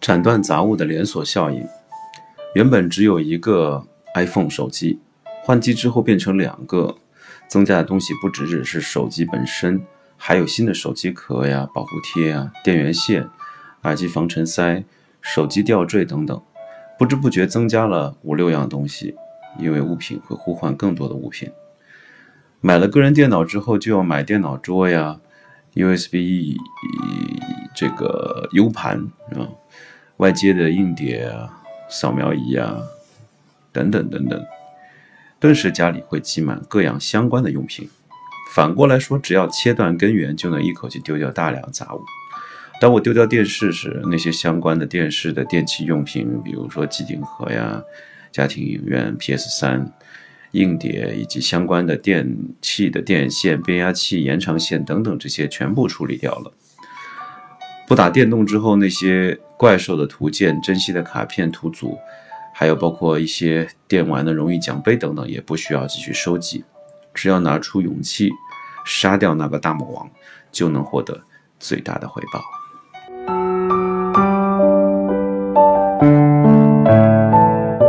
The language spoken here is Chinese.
斩断杂物的连锁效应。原本只有一个 iPhone 手机，换机之后变成两个，增加的东西不只只是手机本身，还有新的手机壳呀、保护贴呀、电源线、耳机防尘塞、手机吊坠等等，不知不觉增加了五六样东西。因为物品会呼唤更多的物品。买了个人电脑之后，就要买电脑桌呀、USB 这个 U 盘啊。外接的硬碟啊、扫描仪啊，等等等等，顿时家里会积满各样相关的用品。反过来说，只要切断根源，就能一口气丢掉大量杂物。当我丢掉电视时，那些相关的电视的电器用品，比如说机顶盒呀、家庭影院、PS3、硬碟以及相关的电器的电线、变压器、延长线等等，这些全部处理掉了。不打电动之后，那些怪兽的图鉴、珍稀的卡片、图组，还有包括一些电玩的荣誉奖杯等等，也不需要继续收集。只要拿出勇气，杀掉那个大魔王，就能获得最大的回报。